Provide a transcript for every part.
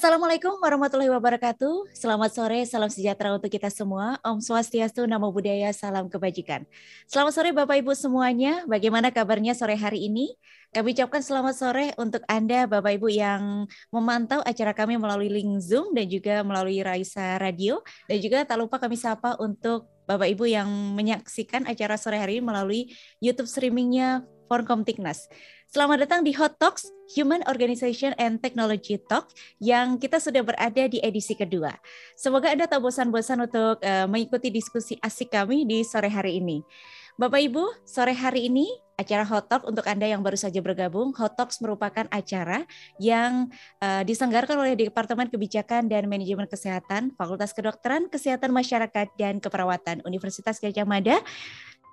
Assalamualaikum warahmatullahi wabarakatuh. Selamat sore, salam sejahtera untuk kita semua. Om Swastiastu, Namo Buddhaya, salam kebajikan. Selamat sore Bapak Ibu semuanya. Bagaimana kabarnya sore hari ini? Kami ucapkan selamat sore untuk Anda Bapak Ibu yang memantau acara kami melalui link Zoom dan juga melalui Raisa Radio. Dan juga tak lupa kami sapa untuk Bapak Ibu yang menyaksikan acara sore hari ini melalui YouTube streamingnya Forkom Tiknas. Selamat datang di Hot Talks Human Organization and Technology Talk yang kita sudah berada di edisi kedua. Semoga Anda tak bosan-bosan untuk uh, mengikuti diskusi asik kami di sore hari ini. Bapak Ibu, sore hari ini acara Hot Talk untuk Anda yang baru saja bergabung. Hot Talks merupakan acara yang uh, diselenggarakan oleh Departemen Kebijakan dan Manajemen Kesehatan, Fakultas Kedokteran, Kesehatan Masyarakat dan Keperawatan Universitas Gajah Mada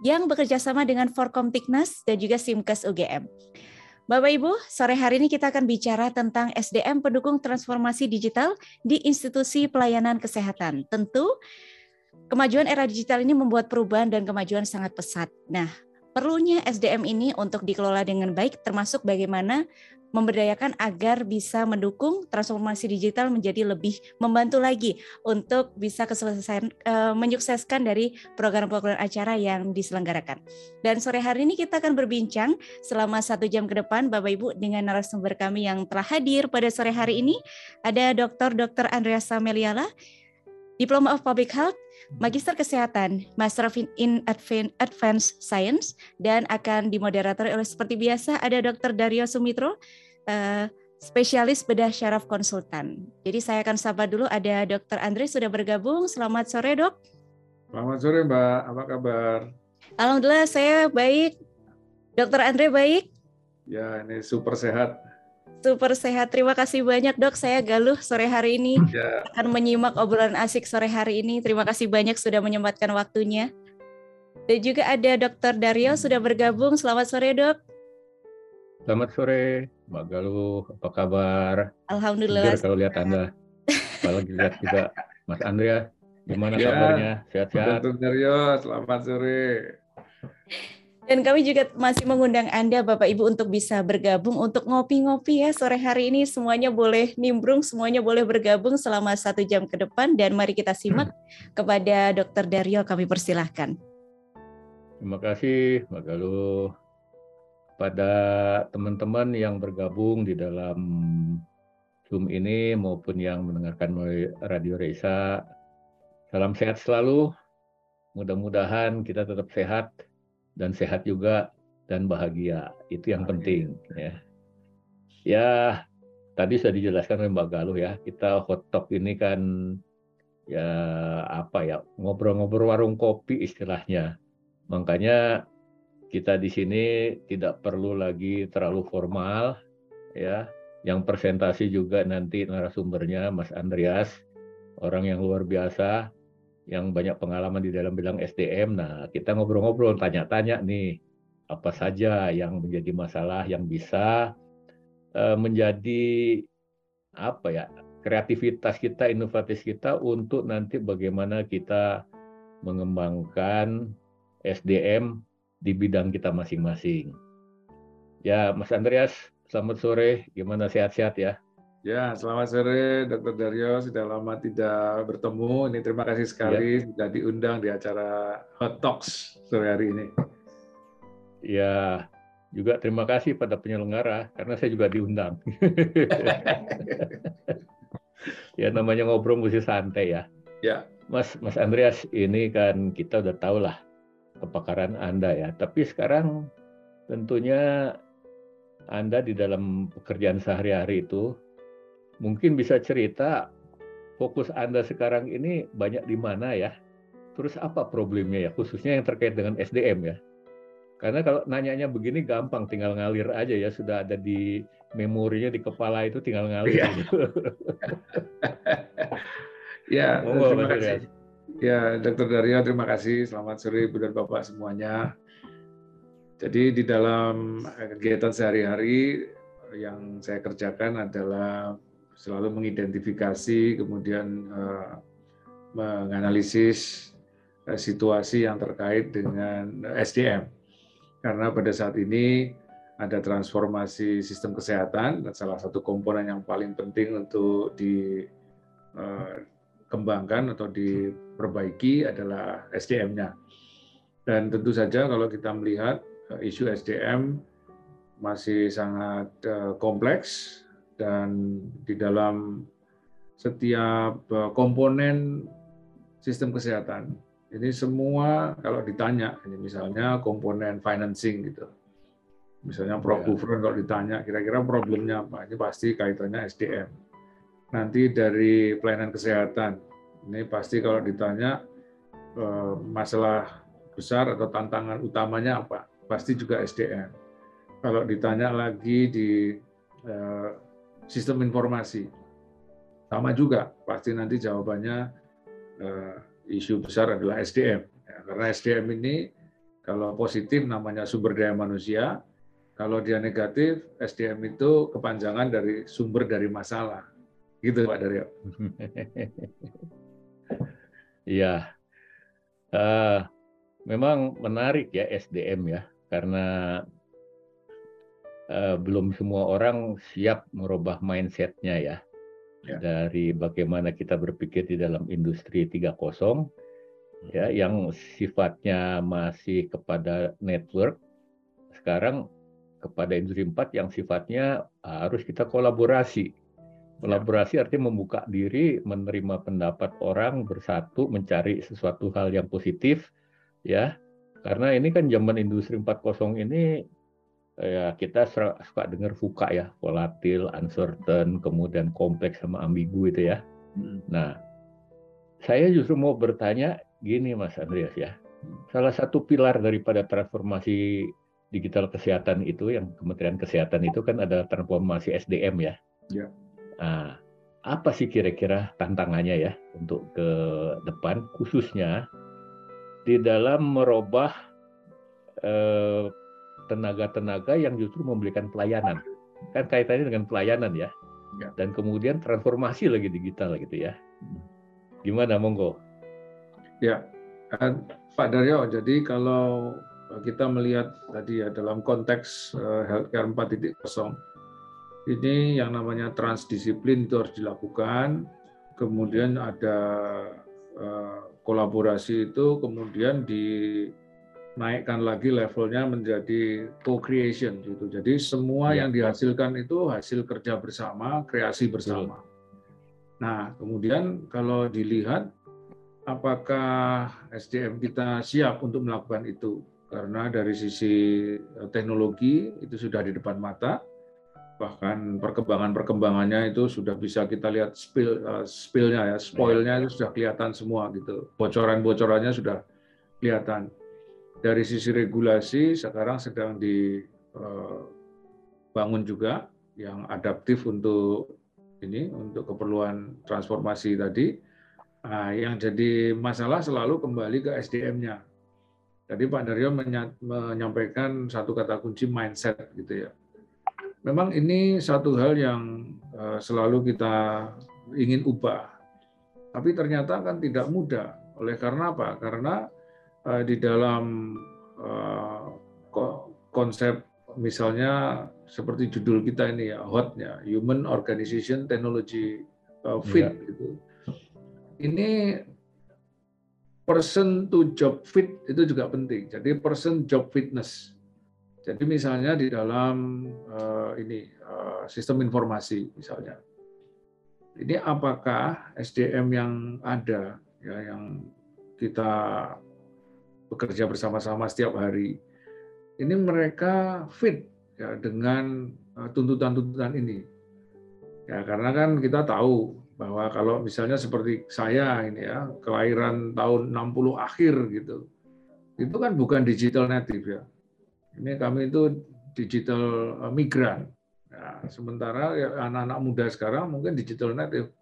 yang bekerja sama dengan Forkom Tiknas dan juga Simkes UGM. Bapak Ibu, sore hari ini kita akan bicara tentang SDM pendukung transformasi digital di institusi pelayanan kesehatan. Tentu kemajuan era digital ini membuat perubahan dan kemajuan sangat pesat. Nah, perlunya SDM ini untuk dikelola dengan baik termasuk bagaimana memberdayakan agar bisa mendukung transformasi digital menjadi lebih membantu lagi untuk bisa keselesaian uh, menyukseskan dari program-program acara yang diselenggarakan. Dan sore hari ini kita akan berbincang selama satu jam ke depan Bapak Ibu dengan narasumber kami yang telah hadir pada sore hari ini. Ada Dr. Dr. Andreas Sameliala, Diploma of Public Health, Magister Kesehatan, Master of in Advanced Science, dan akan dimoderatori oleh seperti biasa ada Dr. Dario Sumitro, uh, spesialis bedah syaraf konsultan. Jadi saya akan sapa dulu ada Dr. Andre sudah bergabung. Selamat sore dok. Selamat sore Mbak, apa kabar? Alhamdulillah saya baik. Dokter Andre baik? Ya ini super sehat. Super sehat. Terima kasih banyak dok. Saya Galuh sore hari ini ya. akan menyimak obrolan asik sore hari ini. Terima kasih banyak sudah menyempatkan waktunya. Dan juga ada Dokter Dario sudah bergabung. Selamat sore dok. Selamat sore, Mbak Galuh. Apa kabar? Alhamdulillah. Jujur kalau lihat Anda. Apalagi lihat juga Mas Andrea. Gimana ya, kabarnya? Sehat-sehat? Dokter Dario, selamat sore. Dan kami juga masih mengundang Anda Bapak Ibu untuk bisa bergabung untuk ngopi-ngopi ya sore hari ini semuanya boleh nimbrung, semuanya boleh bergabung selama satu jam ke depan dan mari kita simak kepada Dr. Dario kami persilahkan. Terima kasih Mbak Galuh. Pada teman-teman yang bergabung di dalam Zoom ini maupun yang mendengarkan melalui Radio Reisa, salam sehat selalu. Mudah-mudahan kita tetap sehat dan sehat juga dan bahagia. Itu yang penting ya. Ya, tadi sudah dijelaskan oleh Mbak Galuh ya. Kita hot talk ini kan ya apa ya, ngobrol-ngobrol warung kopi istilahnya. Makanya kita di sini tidak perlu lagi terlalu formal ya. Yang presentasi juga nanti narasumbernya Mas Andreas, orang yang luar biasa yang banyak pengalaman di dalam bidang SDM. Nah, kita ngobrol-ngobrol, tanya-tanya nih apa saja yang menjadi masalah yang bisa uh, menjadi apa ya kreativitas kita, inovatif kita untuk nanti bagaimana kita mengembangkan SDM di bidang kita masing-masing. Ya, Mas Andreas, selamat sore. Gimana sehat-sehat ya? Ya, selamat sore Dr. Daryo. Sudah lama tidak bertemu. Ini terima kasih sekali ya. sudah diundang di acara Hot Talks sore hari ini. Ya, juga terima kasih pada penyelenggara karena saya juga diundang. ya namanya ngobrol mesti santai ya. Ya. Mas Mas Andreas ini kan kita udah tahu lah kepakaran Anda ya. Tapi sekarang tentunya Anda di dalam pekerjaan sehari-hari itu mungkin bisa cerita fokus Anda sekarang ini banyak di mana ya? Terus apa problemnya ya, khususnya yang terkait dengan SDM ya? Karena kalau nanyanya begini gampang, tinggal ngalir aja ya, sudah ada di memorinya di kepala itu tinggal ngalir. Ya, ya oh, terima kasih. Ya, Dr. Dario, terima kasih. Selamat sore Ibu dan Bapak semuanya. Jadi di dalam kegiatan sehari-hari yang saya kerjakan adalah selalu mengidentifikasi, kemudian uh, menganalisis uh, situasi yang terkait dengan SDM. Karena pada saat ini ada transformasi sistem kesehatan dan salah satu komponen yang paling penting untuk dikembangkan atau diperbaiki adalah SDM-nya. Dan tentu saja kalau kita melihat isu SDM masih sangat kompleks dan di dalam setiap eh, komponen sistem kesehatan. Ini semua kalau ditanya, ini misalnya komponen financing gitu. Misalnya Prof. Ya. Kalau ditanya kira-kira problemnya apa, ini pasti kaitannya SDM. Nanti dari pelayanan kesehatan, ini pasti kalau ditanya eh, masalah besar atau tantangan utamanya apa, pasti juga SDM. Kalau ditanya lagi di eh, sistem informasi, sama juga. Pasti nanti jawabannya uh, isu besar adalah SDM ya, karena SDM ini kalau positif namanya sumber daya manusia. Kalau dia negatif SDM itu kepanjangan dari sumber dari masalah gitu Pak Daryo Iya uh, memang menarik ya SDM ya karena uh, belum semua orang siap merubah mindsetnya ya ya. dari bagaimana kita berpikir di dalam industri 3.0 ya yang sifatnya masih kepada network sekarang kepada industri 4 yang sifatnya harus kita kolaborasi. Kolaborasi artinya membuka diri, menerima pendapat orang, bersatu, mencari sesuatu hal yang positif, ya. Karena ini kan zaman industri 4.0 ini ya kita suka dengar fuka ya, volatil, uncertain, kemudian kompleks sama ambigu itu ya. Hmm. Nah, saya justru mau bertanya gini Mas Andreas ya. Salah satu pilar daripada transformasi digital kesehatan itu yang Kementerian Kesehatan itu kan ada transformasi SDM ya. Ya. Nah, apa sih kira-kira tantangannya ya untuk ke depan khususnya di dalam merubah eh, tenaga-tenaga yang justru memberikan pelayanan. Kan kaitannya dengan pelayanan ya. ya. Dan kemudian transformasi lagi digital gitu ya. Gimana monggo? Ya, Pak Daryo, jadi kalau kita melihat tadi ya dalam konteks eh, healthcare 4.0 ini yang namanya transdisiplin itu harus dilakukan. Kemudian ada eh, kolaborasi itu kemudian di naikkan lagi levelnya menjadi co-creation gitu. Jadi semua ya. yang dihasilkan itu hasil kerja bersama, kreasi bersama. Nah, kemudian kalau dilihat apakah SDM kita siap untuk melakukan itu? Karena dari sisi eh, teknologi itu sudah di depan mata, bahkan perkembangan-perkembangannya itu sudah bisa kita lihat spill uh, spillnya ya, spoilnya itu sudah kelihatan semua gitu. Bocoran-bocorannya sudah kelihatan dari sisi regulasi sekarang sedang dibangun eh, juga yang adaptif untuk ini untuk keperluan transformasi tadi. Nah, yang jadi masalah selalu kembali ke SDM-nya. Tadi Pak Daryo menyampaikan satu kata kunci mindset gitu ya. Memang ini satu hal yang eh, selalu kita ingin ubah. Tapi ternyata kan tidak mudah. Oleh karena apa? Karena Eh, di dalam eh, konsep misalnya seperti judul kita ini ya hotnya Human Organization Technology Fit ya. gitu. Ini person to job fit itu juga penting. Jadi person job fitness. Jadi misalnya di dalam uh, ini uh, sistem informasi misalnya, ini apakah SDM yang ada ya yang kita bekerja bersama-sama setiap hari, ini mereka fit ya dengan uh, tuntutan-tuntutan ini. Ya karena kan kita tahu bahwa kalau misalnya seperti saya ini ya, kelahiran tahun 60 akhir gitu. Itu kan bukan digital native ya. Ini kami itu digital uh, migran. Nah, sementara ya, anak-anak muda sekarang mungkin digital native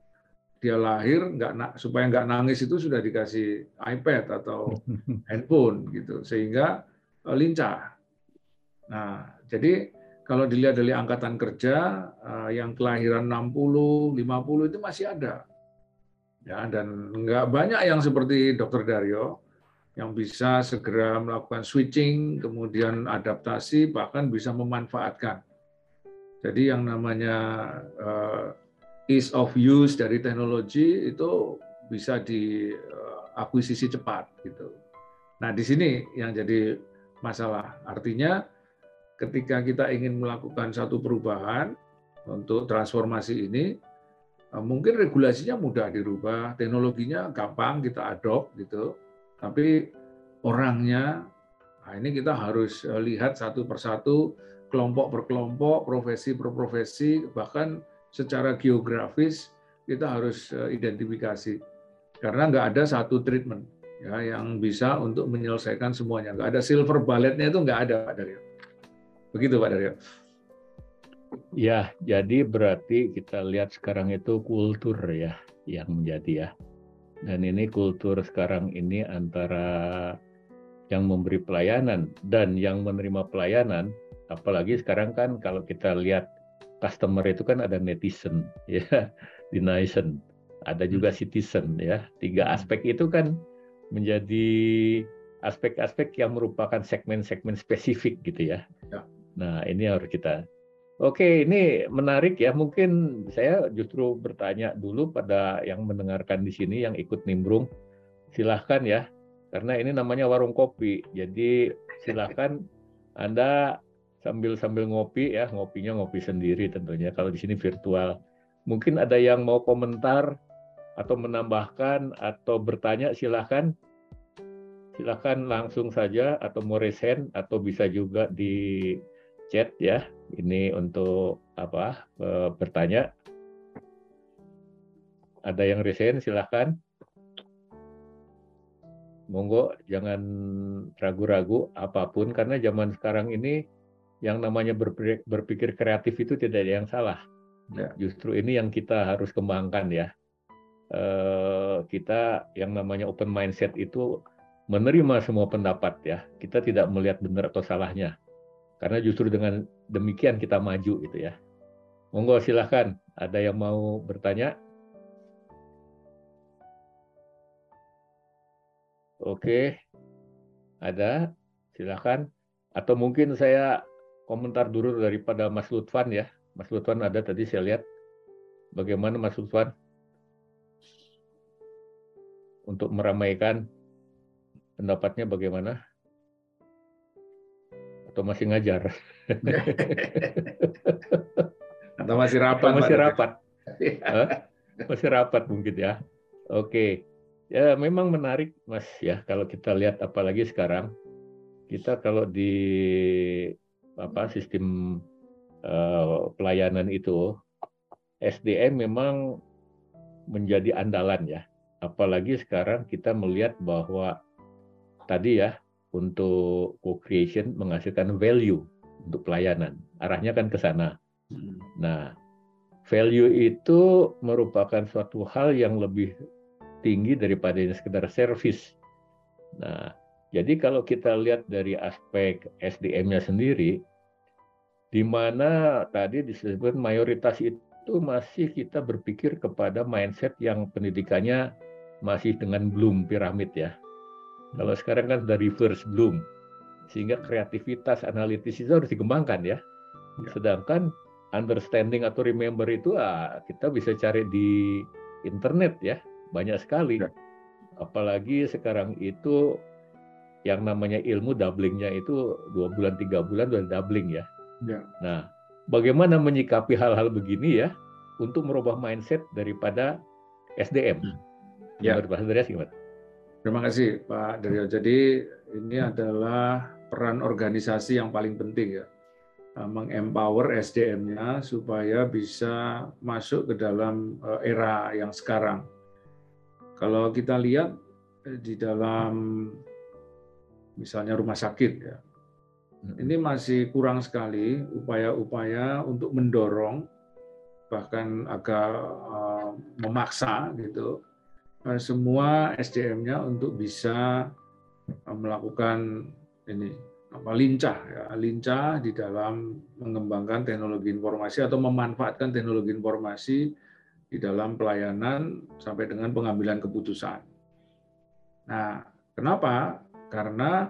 dia lahir nggak supaya nggak nangis itu sudah dikasih iPad atau handphone gitu sehingga eh, lincah. Nah, jadi kalau dilihat dari angkatan kerja eh, yang kelahiran 60, 50 itu masih ada. Ya, dan nggak banyak yang seperti Dokter Daryo yang bisa segera melakukan switching, kemudian adaptasi, bahkan bisa memanfaatkan. Jadi yang namanya uh, ease of use dari teknologi itu bisa diakuisisi cepat gitu. Nah, di sini yang jadi masalah. Artinya ketika kita ingin melakukan satu perubahan untuk transformasi ini, eh, mungkin regulasinya mudah dirubah, teknologinya gampang kita adopt gitu, tapi orangnya, nah ini kita harus eh, lihat satu persatu, kelompok per kelompok, profesi per profesi, bahkan secara geografis kita harus eh, identifikasi, karena nggak ada satu treatment ya yang bisa untuk menyelesaikan semuanya. Nggak ada silver bulletnya itu nggak ada Pak Daryo. Begitu Pak Daryo. Ya, jadi berarti kita lihat sekarang itu kultur ya yang menjadi ya. Dan ini kultur sekarang ini antara yang memberi pelayanan dan yang menerima pelayanan, apalagi sekarang kan kalau kita lihat customer itu kan ada netizen ya, denizen, ada juga hmm. citizen ya. Tiga hmm. aspek itu kan menjadi aspek-aspek yang merupakan segmen-segmen spesifik gitu ya. ya. Nah, ini harus kita. Oke, ini menarik ya. Mungkin saya justru bertanya dulu pada yang mendengarkan di sini, yang ikut nimbrung. Silahkan ya, karena ini namanya warung kopi. Jadi silahkan Anda sambil sambil ngopi ya, ngopinya ngopi sendiri tentunya. Kalau di sini virtual, mungkin ada yang mau komentar atau menambahkan atau bertanya silahkan silahkan langsung saja atau mau resen atau bisa juga di chat ya. Ini untuk apa? E, bertanya. Ada yang resign silahkan. Monggo jangan ragu-ragu apa pun karena zaman sekarang ini yang namanya berpikir, kreatif itu tidak ada yang salah. Ya. Justru ini yang kita harus kembangkan ya. E, kita yang namanya open mindset itu menerima semua pendapat ya. Kita tidak melihat benar atau salahnya karena justru dengan demikian kita maju gitu ya. Monggo silahkan, ada yang mau bertanya? Oke, ada, silahkan. Atau mungkin saya komentar dulu daripada Mas Lutfan ya. Mas Lutfan ada tadi saya lihat. Bagaimana Mas Lutfan? Untuk meramaikan pendapatnya bagaimana? Atau masih ngajar? atau masih rapat? Atau masih rapat? masih rapat mungkin ya. Oke, ya memang menarik mas ya kalau kita lihat apalagi sekarang kita kalau di apa sistem uh, pelayanan itu SDM memang menjadi andalan ya. Apalagi sekarang kita melihat bahwa tadi ya untuk co-creation menghasilkan value untuk pelayanan. Arahnya kan ke sana. Hmm. Nah, value itu merupakan suatu hal yang lebih tinggi daripada yang sekedar service. Nah, jadi kalau kita lihat dari aspek SDM-nya sendiri, di mana tadi disebut mayoritas itu masih kita berpikir kepada mindset yang pendidikannya masih dengan belum piramid ya. Kalau sekarang kan dari reverse bloom, sehingga kreativitas analitis itu harus dikembangkan ya. ya. Sedangkan understanding atau remember itu ah, kita bisa cari di internet ya, banyak sekali. Ya. Apalagi sekarang itu yang namanya ilmu doublingnya itu dua bulan tiga bulan sudah doubling ya. ya. Nah, bagaimana menyikapi hal-hal begini ya untuk merubah mindset daripada SDM? Ya. Menurut Pak Andreas gimana? Terima kasih Pak Daryo. Jadi ini adalah peran organisasi yang paling penting ya, eh, mengempower SDM-nya supaya bisa masuk ke dalam eh, era yang sekarang. Kalau kita lihat eh, di dalam misalnya rumah sakit ya, hmm. ini masih kurang sekali upaya-upaya untuk mendorong bahkan agak memaksa gitu semua SDM-nya untuk bisa eh, melakukan ini apa lincah ya lincah di dalam mengembangkan teknologi informasi atau memanfaatkan teknologi informasi di dalam pelayanan sampai dengan pengambilan keputusan. Nah, kenapa karena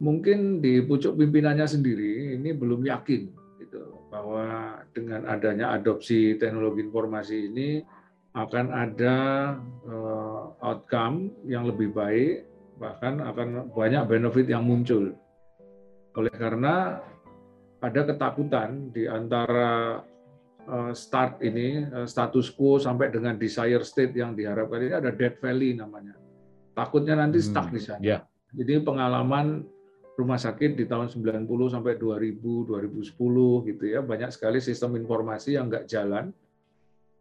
mungkin di pucuk pimpinannya sendiri ini belum yakin gitu bahwa dengan adanya adopsi teknologi informasi ini akan ada uh, outcome yang lebih baik bahkan akan banyak benefit yang muncul oleh karena ada ketakutan di antara eh, start ini eh, status quo sampai dengan desire state yang diharapkan ini ada dead valley namanya. Takutnya nanti stuck hmm, di sana. Yeah. Jadi pengalaman rumah sakit di tahun 90 sampai 2000, 2010 gitu ya, banyak sekali sistem informasi yang nggak jalan,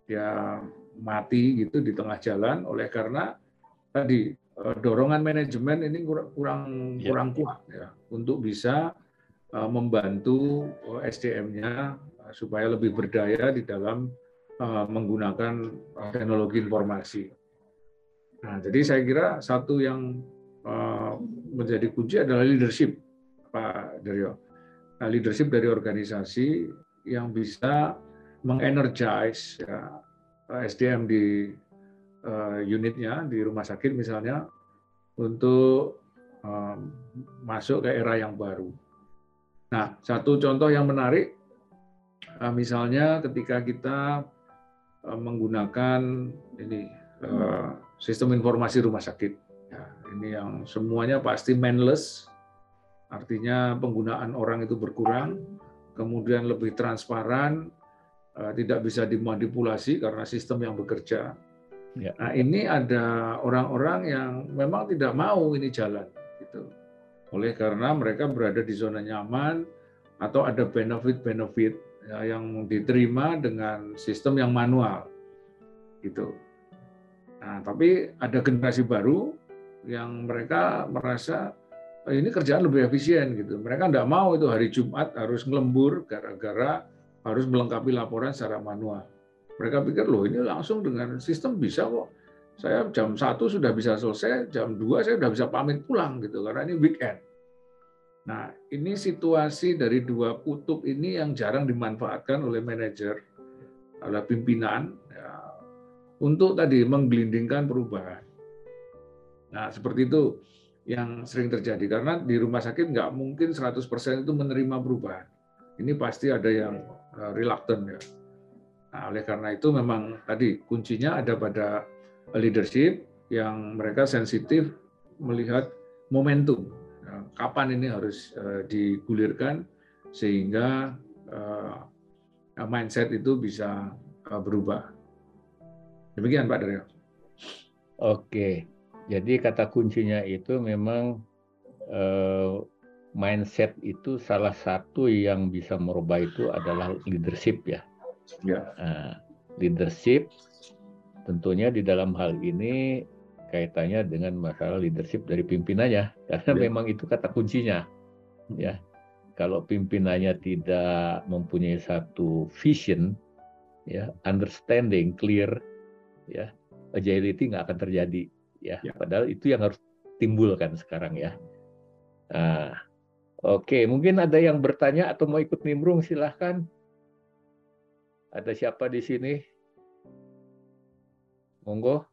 ya mati gitu di tengah jalan oleh karena tadi eh, dorongan manajemen ini kurang kurang, yeah. kurang kuat ya untuk bisa Eh, membantu eh, SDM-nya supaya lebih berdaya di dalam menggunakan teknologi informasi. Nah, jadi saya kira satu yang menjadi kunci adalah leadership, Pak Daryo. Nah, leadership dari organisasi yang bisa mengenergize ya, SDM di unitnya di rumah sakit misalnya untuk masuk ke era yang baru. Nah, satu contoh yang menarik, eh, misalnya ketika kita eh, menggunakan ini eh, sistem informasi rumah sakit, ya, ini yang semuanya pasti manless, artinya penggunaan orang itu berkurang, kemudian lebih transparan, tidak bisa dimanipulasi karena sistem yang bekerja. Ya. Nah, ini ada orang-orang yang memang tidak mau ini jalan, gitu oleh karena mereka berada di zona nyaman atau ada benefit-benefit ya, yang diterima dengan sistem yang manual gitu. Nah, tapi ada generasi baru yang mereka merasa oh, ini kerjaan lebih efisien gitu. Mereka tidak mau itu hari Jumat harus ngelembur gara-gara harus melengkapi laporan secara manual. Mereka pikir loh ini langsung dengan sistem bisa kok saya jam satu sudah bisa selesai, jam 2 saya sudah bisa pamit pulang gitu karena ini weekend. Nah, ini situasi dari dua kutub ini yang jarang dimanfaatkan oleh manajer, oleh pimpinan ya, untuk tadi menggelindingkan perubahan. Nah, seperti itu yang sering terjadi karena di rumah sakit nggak mungkin 100% itu menerima perubahan. Ini pasti ada yang reluctant ya. Nah, oleh karena itu memang tadi kuncinya ada pada leadership yang mereka sensitif melihat momentum. Nah, kapan ini harus eh, digulirkan sehingga eh, mindset itu bisa eh, berubah. Demikian Pak Daryo. Oke, jadi kata kuncinya itu memang mindset itu salah satu yang bisa merubah itu adalah leadership ya. Ya. Nah, leadership tentunya di dalam hal ini kaitannya dengan masalah leadership dari pimpinannya karena ya. memang itu kata kuncinya ya kalau pimpinannya tidak mempunyai satu vision ya understanding clear ya agility nggak akan terjadi ya. ya padahal itu yang harus timbulkan sekarang ya nah oke mungkin ada yang bertanya atau mau ikut nimbrung silahkan ada siapa di sini Monggo.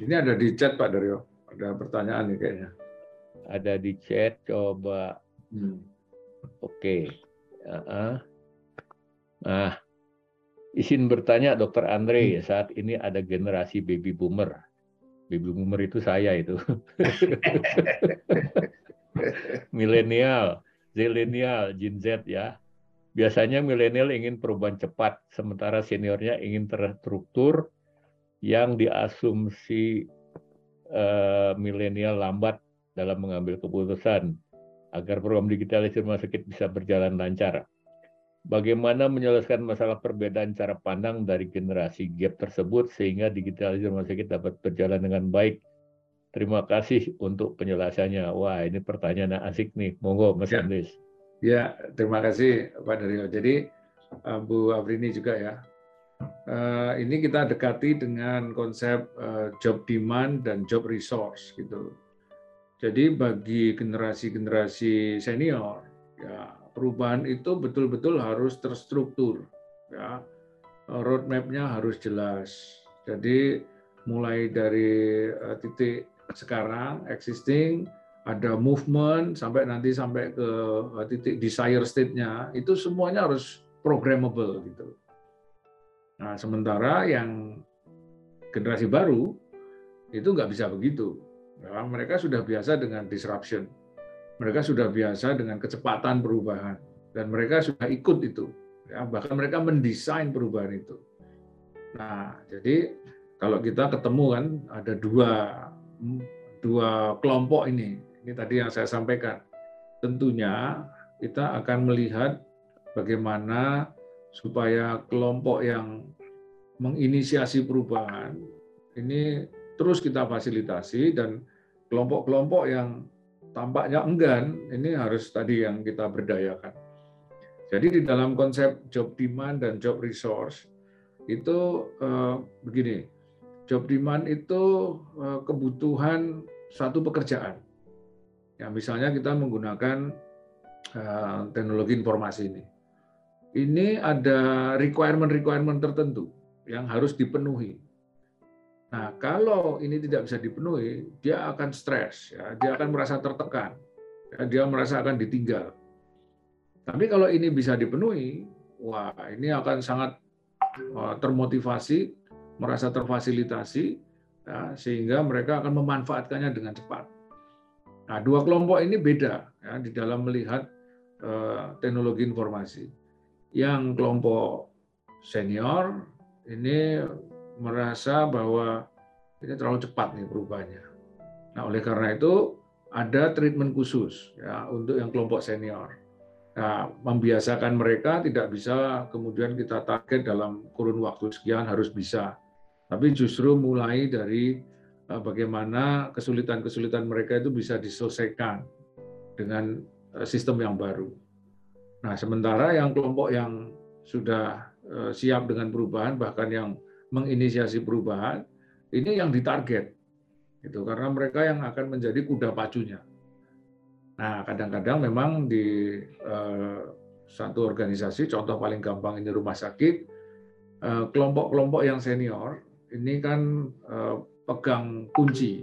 Ini ada di chat Pak Daryo. Ada pertanyaan nih kayaknya. Ada di chat, coba. Hmm. Oke. Okay. Uh -uh. Nah, izin bertanya Dokter Andre, hmm. saat ini ada generasi baby boomer. Baby boomer itu saya itu. Milenial, zilenial, Gen Z ya. Biasanya milenial ingin perubahan cepat, sementara seniornya ingin terstruktur yang diasumsi uh, milenial lambat dalam mengambil keputusan agar program digitalisasi rumah sakit bisa berjalan lancar. Bagaimana menyelesaikan masalah perbedaan cara pandang dari generasi gap tersebut sehingga digitalisasi rumah sakit dapat berjalan dengan baik? Terima kasih untuk penjelasannya. Wah, ini pertanyaan asik nih. Monggo, Mas ya. Andres. Ya, terima kasih Pak Dario. Jadi uh, Bu Afrini juga ya. Uh, ini kita dekati dengan konsep uh, job demand dan job resource gitu. Jadi bagi generasi-generasi senior, ya perubahan itu betul-betul harus terstruktur, ya roadmap-nya harus jelas. Jadi mulai dari uh, titik sekarang existing ada movement sampai nanti sampai ke uh, titik desire state-nya itu semuanya harus programmable gitu. Nah, sementara yang generasi baru itu nggak bisa begitu. Ya, mereka sudah biasa dengan disruption. Mereka sudah biasa dengan kecepatan perubahan dan mereka sudah ikut itu. Ya, bahkan mereka mendesain perubahan itu. Nah, jadi kalau kita ketemu kan ada dua dua kelompok ini. Ini tadi yang saya sampaikan. Tentunya kita akan melihat bagaimana supaya kelompok yang menginisiasi perubahan ini terus kita fasilitasi dan kelompok-kelompok yang tampaknya enggan ini harus tadi yang kita berdayakan. Jadi di dalam konsep job demand dan job resource itu eh, begini, job demand itu eh, kebutuhan satu pekerjaan. Ya, misalnya kita menggunakan eh, teknologi informasi ini. Ini ada requirement-requirement tertentu yang harus dipenuhi. Nah, kalau ini tidak bisa dipenuhi, dia akan stres, ya, dia akan merasa tertekan, ya, dia merasa akan ditinggal. Tapi kalau ini bisa dipenuhi, wah ini akan sangat termotivasi, merasa terfasilitasi, ya, sehingga mereka akan memanfaatkannya dengan cepat. Nah, dua kelompok ini beda ya, di dalam melihat uh, teknologi informasi. Yang kelompok senior ini merasa bahwa ini terlalu cepat nih perubahannya. Nah, oleh karena itu ada treatment khusus ya untuk yang kelompok senior. Nah, membiasakan mereka tidak bisa kemudian kita target dalam kurun waktu sekian harus bisa. Tapi justru mulai dari eh, bagaimana kesulitan-kesulitan mereka itu bisa diselesaikan dengan eh, sistem yang baru. Nah, sementara yang kelompok yang sudah eh, siap dengan perubahan, bahkan yang menginisiasi perubahan, ini yang ditarget. Itu karena mereka yang akan menjadi kuda pacunya. Nah, kadang-kadang memang di eh, satu organisasi, contoh paling gampang ini rumah sakit, eh, kelompok-kelompok yang senior ini kan eh, pegang kunci.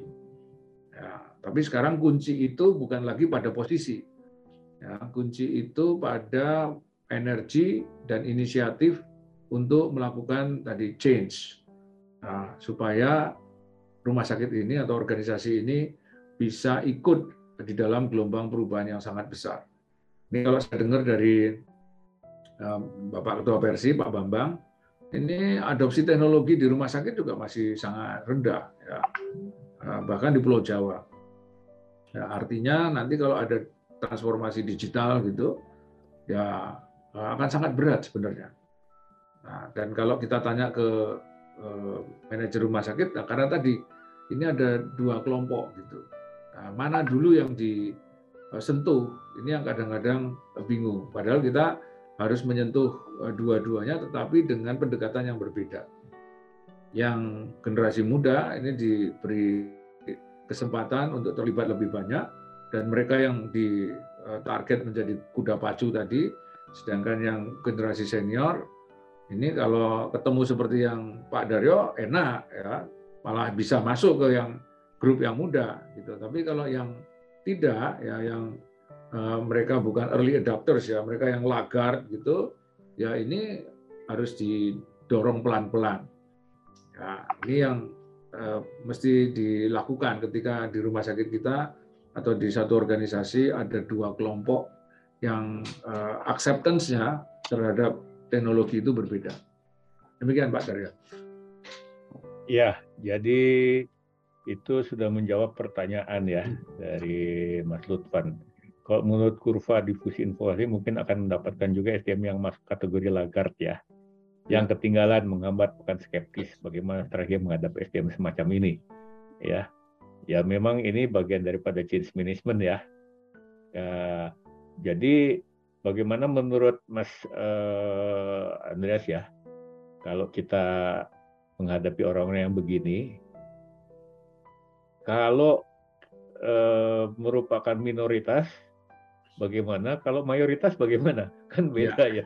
Ya, tapi sekarang kunci itu bukan lagi pada posisi. Ya, kunci itu pada energi dan inisiatif untuk melakukan tadi change, nah, supaya rumah sakit ini atau organisasi ini bisa ikut di dalam gelombang perubahan yang sangat besar. Ini kalau saya dengar dari Bapak Ketua Persi, Pak Bambang, ini adopsi teknologi di rumah sakit juga masih sangat rendah, ya. bahkan di Pulau Jawa. Ya, artinya nanti kalau ada transformasi digital gitu, ya akan sangat berat sebenarnya. Nah, dan kalau kita tanya ke eh, manajer rumah sakit, nah, karena tadi ini ada dua kelompok gitu Nah, mana dulu yang disentuh? Ini yang kadang-kadang bingung. Padahal kita harus menyentuh eh, dua-duanya, tetapi dengan pendekatan yang berbeda. Yang generasi muda ini diberi kesempatan untuk terlibat lebih banyak, dan mereka yang di eh, target menjadi kuda pacu tadi, sedangkan yang generasi senior ini kalau ketemu seperti yang Pak Daryo enak ya, malah bisa masuk ke yang grup yang muda gitu. Tapi kalau yang tidak ya yang uh, mereka bukan early adopters ya, mereka yang lagar gitu, ya ini harus didorong pelan-pelan. Ya, ini yang uh, mesti dilakukan ketika di rumah sakit kita atau di satu organisasi ada dua kelompok yang uh, acceptance-nya terhadap teknologi itu berbeda. Demikian Pak Darya. Ya, jadi itu sudah menjawab pertanyaan ya dari Mas Lutfan. Kalau menurut kurva difusi informasi mungkin akan mendapatkan juga SDM yang masuk kategori Lagarde ya. Yang ketinggalan menghambat bukan skeptis bagaimana strategi menghadapi SDM semacam ini. Ya. Ya memang ini bagian daripada change management ya. ya jadi bagaimana menurut Mas uh, Andreas ya kalau kita menghadapi orang-orang yang begini kalau eh, merupakan minoritas, bagaimana? Kalau mayoritas bagaimana? Kan beda ya. ya.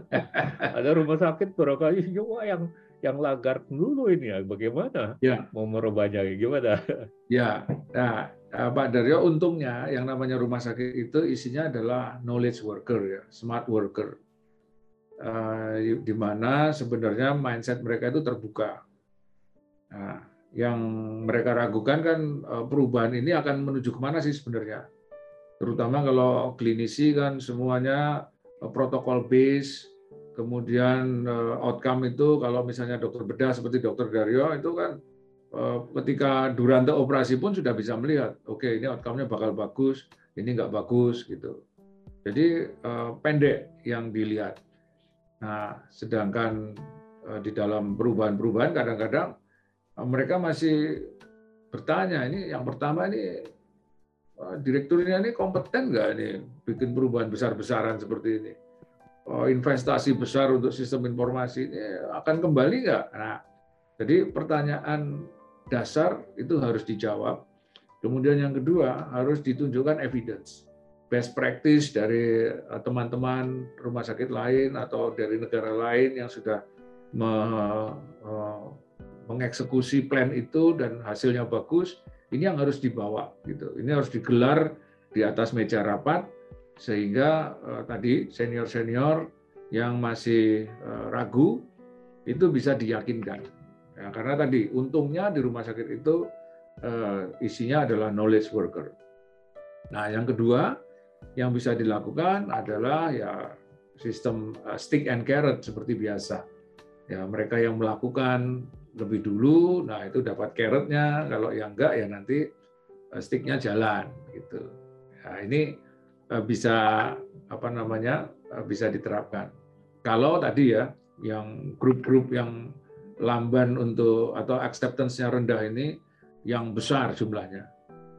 Ada rumah sakit barangkali juga yang yang lagar dulu ini ya bagaimana ya. mau merubahnya gimana ya nah Pak Daryo untungnya yang namanya rumah sakit itu isinya adalah knowledge worker ya smart worker. Uh, di mana sebenarnya mindset mereka itu terbuka. Nah, yang mereka ragukan kan uh, perubahan ini akan menuju ke mana sih sebenarnya? Terutama kalau klinisi kan semuanya protokol base kemudian outcome itu kalau misalnya dokter bedah seperti dokter Daryo itu kan ketika durante operasi pun sudah bisa melihat, oke okay, ini outcome-nya bakal bagus, ini nggak bagus gitu. Jadi uh, pendek yang dilihat. Nah, sedangkan uh, di dalam perubahan-perubahan kadang-kadang mereka masih bertanya ini yang pertama ini direkturnya ini kompeten nggak ini bikin perubahan besar-besaran seperti ini investasi besar untuk sistem informasi ini akan kembali nggak? Nah, jadi pertanyaan dasar itu harus dijawab. Kemudian yang kedua harus ditunjukkan evidence, best practice dari eh, teman-teman rumah sakit lain atau dari negara lain yang sudah eh, mengeksekusi plan itu dan hasilnya bagus. Ini yang harus dibawa gitu. Ini harus digelar di atas meja rapat sehingga uh, tadi senior-senior yang masih uh, ragu itu bisa diyakinkan. Ya, karena tadi untungnya di rumah sakit itu uh, isinya adalah knowledge worker. Nah, yang kedua yang bisa dilakukan adalah ya sistem uh, stick and carrot seperti biasa. Ya, mereka yang melakukan lebih dulu, nah itu dapat carrotnya. Kalau yang enggak ya nanti sticknya jalan gitu. Nah, ini Eh, bisa apa namanya eh, bisa diterapkan. Kalau tadi ya yang grup-grup yang lamban untuk atau acceptance-nya rendah ini yang besar jumlahnya.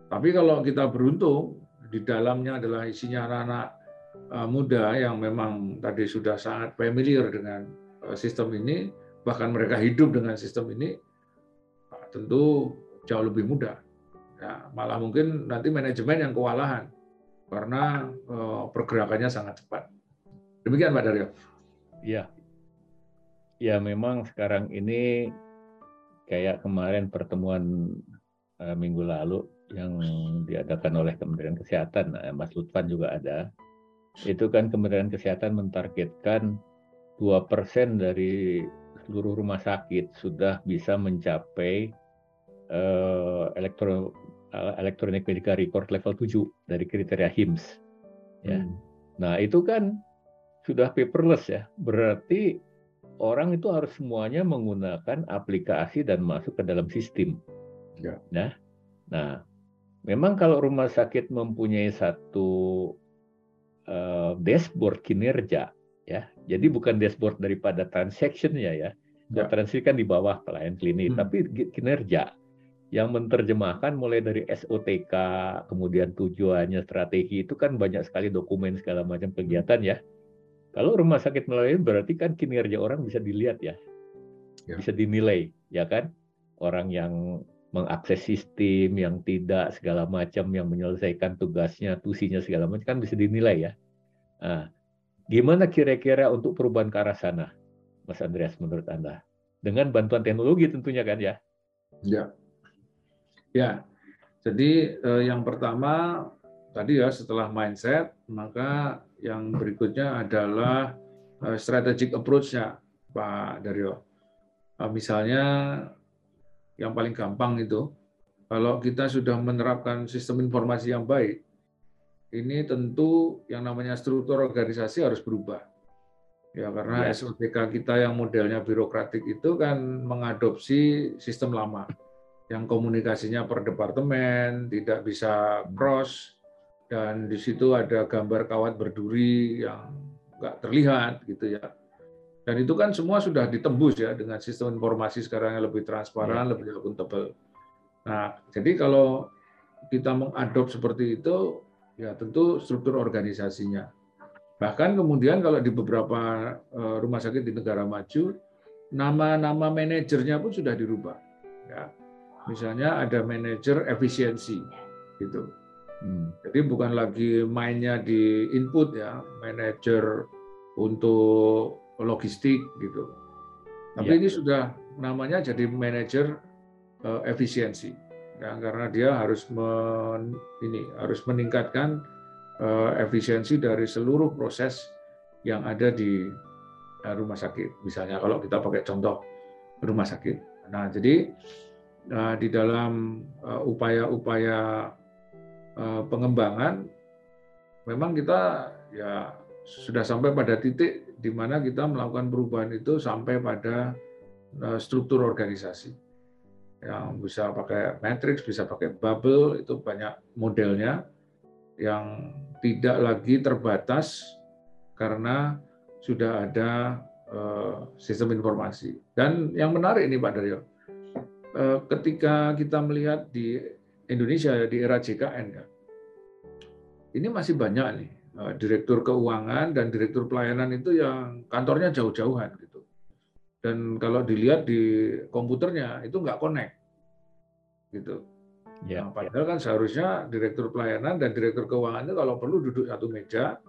Tapi kalau kita beruntung di dalamnya adalah isinya anak-anak eh, muda yang memang tadi sudah sangat familiar dengan sistem ini, bahkan mereka hidup dengan sistem ini, tentu jauh lebih mudah. Ya, malah mungkin nanti manajemen yang kewalahan karena pergerakannya sangat cepat. Demikian Pak Daryo. Ya, ya memang sekarang ini kayak kemarin pertemuan uh, minggu lalu yang diadakan oleh Kementerian Kesehatan, nah, Mas Lutfan juga ada. Itu kan Kementerian Kesehatan mentargetkan dua persen dari seluruh rumah sakit sudah bisa mencapai uh, elektro Electronic Medical Record level 7 dari kriteria HIMSS. Ya. Hmm. Nah, itu kan sudah paperless ya. Berarti orang itu harus semuanya menggunakan aplikasi dan masuk ke dalam sistem. Ya. Nah, nah, memang kalau rumah sakit mempunyai satu uh, dashboard kinerja, ya, jadi bukan dashboard daripada transaction-nya ya. ya. Transaksi kan di bawah pelayan klinik, hmm. tapi kinerja yang menerjemahkan mulai dari SOTK, kemudian tujuannya, strategi itu kan banyak sekali dokumen segala macam kegiatan ya. Kalau rumah sakit melayani berarti kan kinerja orang bisa dilihat ya, ya. bisa dinilai ya kan. Orang yang mengakses sistem, yang tidak segala macam, yang menyelesaikan tugasnya, tusinya segala macam kan bisa dinilai ya. Nah, gimana kira-kira untuk perubahan ke arah sana, Mas Andreas menurut Anda? Dengan bantuan teknologi tentunya kan ya? Ya, Ya, jadi eh, yang pertama tadi ya setelah mindset, maka yang berikutnya adalah eh, strategic approach-nya, Pak Daryo. Eh, misalnya yang paling gampang itu, kalau kita sudah menerapkan sistem informasi yang baik, ini tentu yang namanya struktur organisasi harus berubah. Ya, karena ya. SOTK kita yang modelnya birokratik itu kan mengadopsi sistem lama yang komunikasinya per departemen, tidak bisa cross, dan di situ ada gambar kawat berduri yang nggak terlihat gitu ya. Dan itu kan semua sudah ditembus ya dengan sistem informasi sekarang yang lebih transparan, ya. lebih akuntabel. Nah, jadi kalau kita mengadop seperti itu, ya tentu struktur organisasinya. Bahkan kemudian kalau di beberapa eh, rumah sakit di negara maju, nama-nama manajernya pun sudah dirubah. Ya, Misalnya ada manajer efisiensi, gitu. Hmm. Jadi bukan lagi mainnya di input ya, manajer untuk logistik gitu. Tapi ya. ini sudah namanya jadi manajer uh, efisiensi, ya, karena dia harus men, ini harus meningkatkan uh, efisiensi dari seluruh proses yang ada di uh, rumah sakit. Misalnya kalau kita pakai contoh rumah sakit. Nah, jadi uh, di dalam upaya-upaya uh, pengembangan, memang kita ya sudah sampai pada titik di mana kita melakukan perubahan itu sampai pada eh, struktur organisasi yang bisa pakai matrix, bisa pakai bubble, itu banyak modelnya yang tidak lagi terbatas karena sudah ada eh, sistem informasi. Dan yang menarik ini Pak Daryo, eh, ketika kita melihat di Indonesia di era JKN ya, ini masih banyak nih Eh, direktur keuangan dan direktur pelayanan itu yang kantornya jauh-jauhan gitu. Dan kalau dilihat di komputernya itu nggak connect, gitu. Ya, nah, padahal kan seharusnya direktur pelayanan dan direktur keuangan itu kalau perlu duduk satu meja,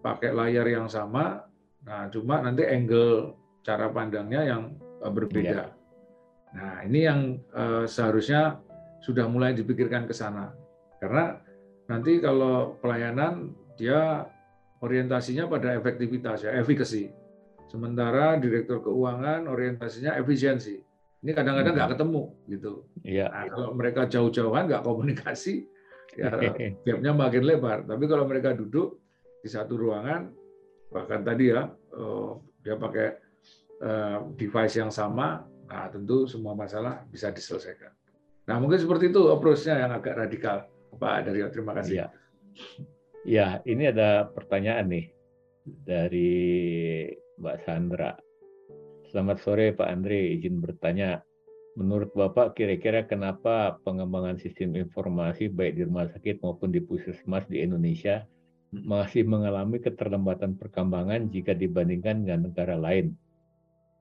pakai layar yang sama. Nah, cuma nanti angle cara pandangnya yang eh, berbeda. Ya. Nah, ini yang uh, seharusnya sudah mulai dipikirkan ke sana. Karena nanti kalau pelayanan dia orientasinya pada efektivitas ya, efficacy. Sementara direktur keuangan orientasinya efisiensi. Ini kadang-kadang nggak ketemu gitu. Iya. Nah, kalau mereka jauh-jauhan nggak komunikasi, ya gapnya makin lebar. Tapi kalau mereka duduk di satu ruangan, bahkan tadi ya oh, dia pakai eh, device yang sama, nah tentu semua masalah bisa diselesaikan. Nah mungkin seperti itu approach-nya yang agak radikal, Pak Dario. Terima kasih. Ya. Ya, ini ada pertanyaan nih dari Mbak Sandra. Selamat sore Pak Andre, izin bertanya. Menurut Bapak, kira-kira kenapa pengembangan sistem informasi baik di rumah sakit maupun di puskesmas di Indonesia masih mengalami keterlambatan perkembangan jika dibandingkan dengan negara lain?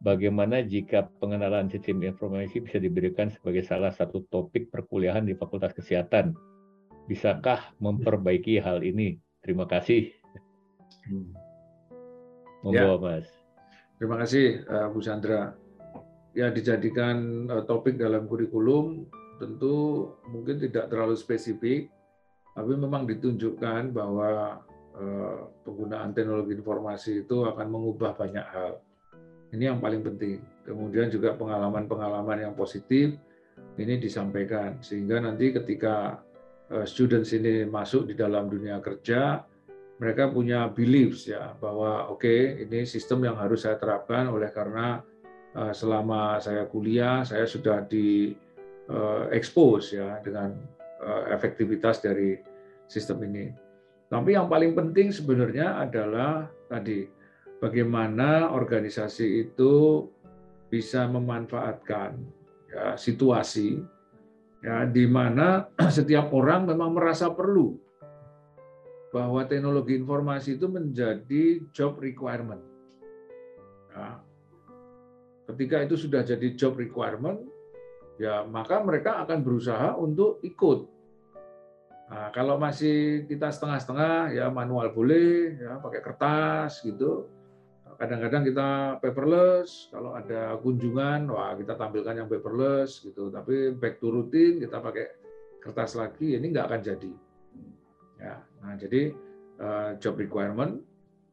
Bagaimana jika pengenalan sistem informasi bisa diberikan sebagai salah satu topik perkuliahan di Fakultas Kesehatan Bisakah memperbaiki hal ini? Terima kasih. Hmm. Monggo, ya. Mas. Terima kasih, uh, Bu Sandra. Ya, dijadikan uh, topik dalam kurikulum tentu mungkin tidak terlalu spesifik, tapi memang ditunjukkan bahwa uh, penggunaan teknologi informasi itu akan mengubah banyak hal. Ini yang paling penting. Kemudian juga pengalaman-pengalaman yang positif ini disampaikan sehingga nanti ketika Eh, students ini masuk di dalam dunia kerja, mereka punya beliefs ya bahwa oke okay, ini sistem yang harus saya terapkan oleh karena uh, selama saya kuliah saya sudah di uh, expose ya dengan efektivitas dari sistem ini. Tapi yang paling penting sebenarnya adalah tadi bagaimana organisasi itu bisa memanfaatkan ya, situasi ya di mana setiap orang memang merasa perlu bahwa teknologi informasi itu menjadi job requirement. Ya. Ketika itu sudah jadi job requirement, ya maka mereka akan berusaha untuk ikut. Nah, kalau masih kita setengah-setengah, ya manual boleh, ya pakai kertas gitu kadang-kadang kita paperless kalau ada kunjungan wah kita tampilkan yang paperless gitu. Tapi back to routine kita pakai kertas lagi ini nggak akan jadi. Ya nah jadi uh, job requirement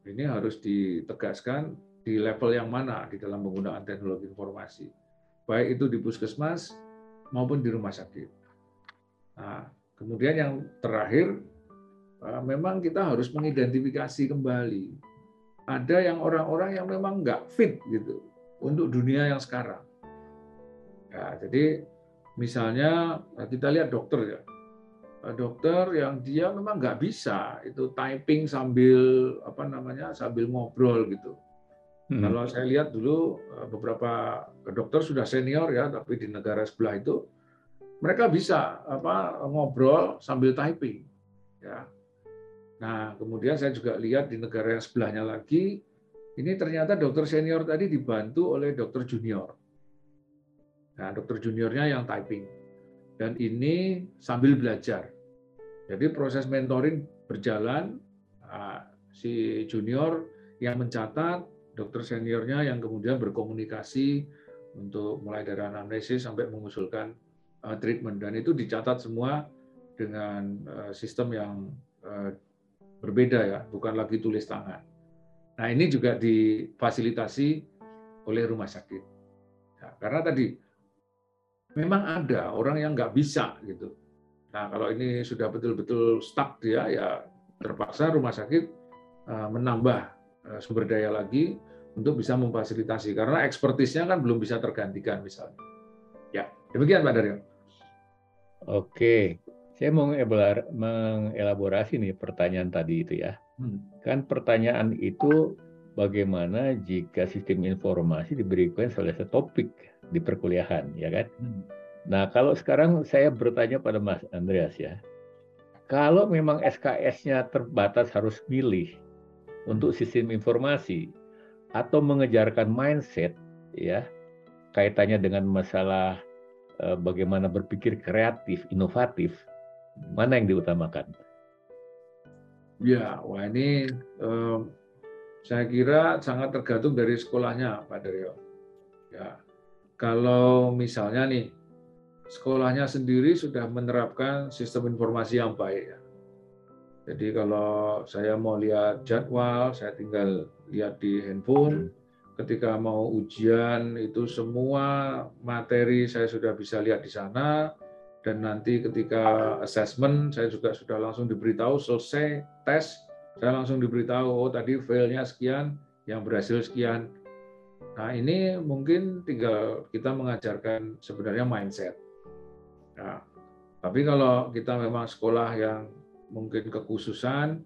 ini harus ditegaskan di level yang mana di dalam penggunaan teknologi informasi. Baik itu di puskesmas maupun di rumah sakit. Nah kemudian yang terakhir uh, memang kita harus mengidentifikasi kembali ada yang orang-orang yang memang nggak fit gitu untuk dunia yang sekarang. Ya, jadi misalnya nah, kita lihat dokter ya, nah, dokter yang dia memang nggak bisa itu typing sambil apa namanya sambil ngobrol gitu. Hmm. Kalau saya lihat dulu eh, beberapa dokter sudah senior ya, tapi di negara sebelah itu mereka bisa apa ngobrol sambil typing, ya Nah, kemudian saya juga lihat di negara yang sebelahnya lagi, ini ternyata dokter senior tadi dibantu oleh dokter junior. Nah, dokter juniornya yang typing. Dan ini sambil belajar. Jadi proses mentoring berjalan, nah, si junior yang mencatat, dokter seniornya yang kemudian berkomunikasi untuk mulai dari anamnesis sampai mengusulkan uh, treatment dan itu dicatat semua dengan uh, sistem yang berbeda ya, bukan lagi tulis tangan. Nah ini juga difasilitasi oleh rumah sakit. Ya, karena tadi memang ada orang yang nggak bisa gitu. Nah kalau ini sudah betul-betul stuck dia ya terpaksa rumah sakit menambah Eh, sumber daya lagi untuk bisa memfasilitasi karena ekspertisnya kan belum bisa tergantikan misalnya. Ya, demikian Pak Daryo. Oke, saya mau mengelaborasi nih pertanyaan tadi itu ya. Hmm. Kan pertanyaan itu bagaimana jika sistem informasi diberikan sebagai topik di perkuliahan, ya kan? Hmm. Nah, kalau sekarang saya bertanya pada Mas Andreas ya, kalau memang SKS-nya terbatas harus pilih, untuk sistem informasi atau mengejarkan mindset ya kaitannya dengan masalah eh, bagaimana berpikir kreatif, inovatif, mana yang diutamakan? Ya, wah ini eh, saya kira sangat tergantung dari sekolahnya, Pak Daryo. Ya, kalau misalnya nih sekolahnya sendiri sudah menerapkan sistem informasi yang baik, ya, jadi kalau saya mau lihat jadwal, saya tinggal lihat di handphone. Ketika mau ujian itu semua materi saya sudah bisa lihat di sana. Dan nanti ketika assessment saya juga sudah langsung diberitahu selesai tes, saya langsung diberitahu oh tadi failnya sekian, yang berhasil sekian. Nah ini mungkin tinggal kita mengajarkan sebenarnya mindset. Nah, tapi kalau kita memang sekolah yang mungkin kekhususan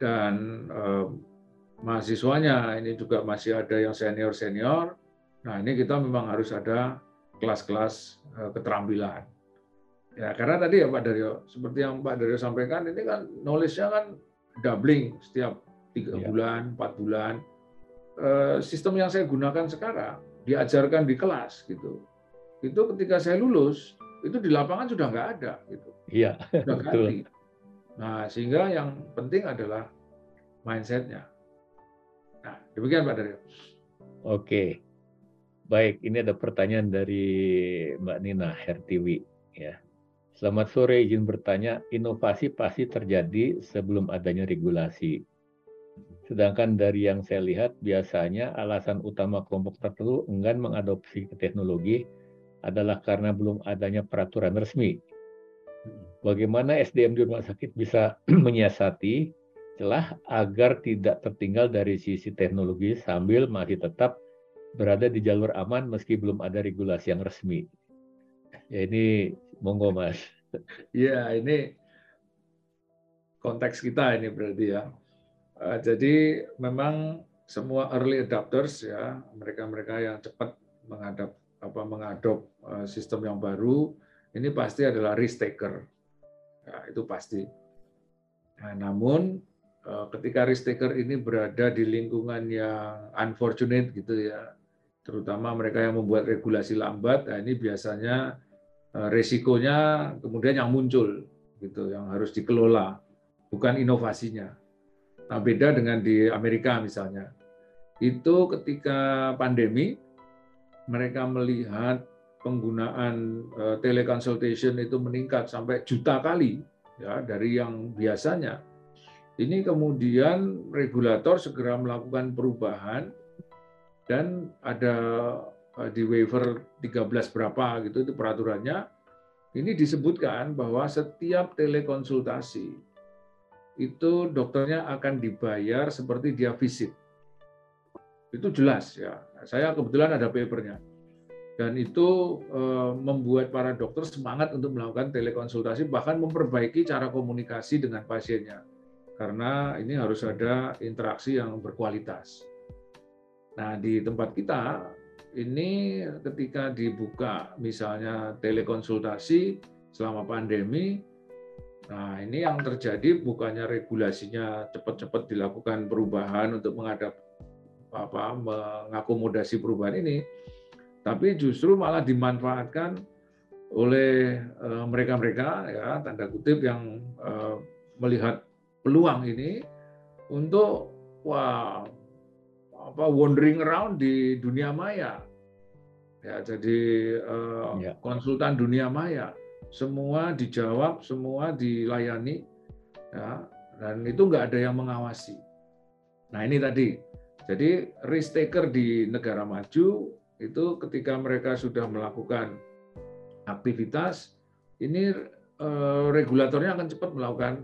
dan eh, mahasiswanya ini juga masih ada yang senior senior. Nah ini kita memang harus ada kelas-kelas eh, keterampilan. Ya karena tadi ya Pak Daryo, seperti yang Pak Daryo sampaikan ini kan knowledge-nya kan doubling setiap tiga ya. bulan, empat bulan. Eh, sistem yang saya gunakan sekarang diajarkan di kelas gitu. Itu ketika saya lulus itu di lapangan sudah nggak ada gitu. Iya. Sudah ganti. Nah, sehingga yang penting adalah mindsetnya. Nah, demikian Pak Dario. Oke, baik. Ini ada pertanyaan dari Mbak Nina Hertiwi. Ya. Selamat sore, izin bertanya. Inovasi pasti terjadi sebelum adanya regulasi. Sedangkan dari yang saya lihat, biasanya alasan utama kelompok tertentu enggan mengadopsi teknologi adalah karena belum adanya peraturan resmi bagaimana SDM di rumah sakit bisa menyiasati celah agar tidak tertinggal dari sisi teknologi sambil masih tetap berada di jalur aman meski belum ada regulasi yang resmi. Ya ini monggo Mas. Ya ini konteks kita ini berarti ya. Eh, jadi memang semua early adopters ya mereka-mereka yang cepat menghadap apa mengadop eh, sistem yang baru ini pasti adalah risk taker. Ya, itu pasti. Nah, namun eh, ketika risk taker ini berada di lingkungan yang unfortunate gitu ya, terutama mereka yang membuat regulasi lambat, nah ini biasanya resikonya kemudian yang muncul gitu, yang harus dikelola, bukan inovasinya. Nah, beda dengan di Amerika misalnya. Itu ketika pandemi mereka melihat penggunaan uh, teleconsultation itu meningkat sampai juta kali ya dari yang biasanya. Ini kemudian regulator segera melakukan perubahan dan ada di waiver 13 berapa gitu itu peraturannya. Ini disebutkan bahwa setiap telekonsultasi itu dokternya akan dibayar seperti dia visit. Itu jelas ya. Saya kebetulan ada papernya dan itu eh, membuat para dokter semangat untuk melakukan telekonsultasi bahkan memperbaiki cara komunikasi dengan pasiennya karena ini harus ada interaksi yang berkualitas. Nah di tempat kita ini ketika dibuka misalnya telekonsultasi selama pandemi, nah ini yang terjadi bukannya regulasinya cepat-cepat dilakukan perubahan untuk menghadap apa mengakomodasi perubahan ini, tapi justru malah dimanfaatkan oleh eh, mereka-mereka ya tanda kutip yang eh, melihat peluang ini untuk wah apa wandering around di dunia maya. Ya, jadi uh, ya. konsultan dunia maya. Semua dijawab, semua dilayani, ya, dan itu nggak ada yang mengawasi. Nah ini tadi, jadi risk taker di negara maju itu ketika mereka sudah melakukan aktivitas, ini uh, regulatornya akan cepat melakukan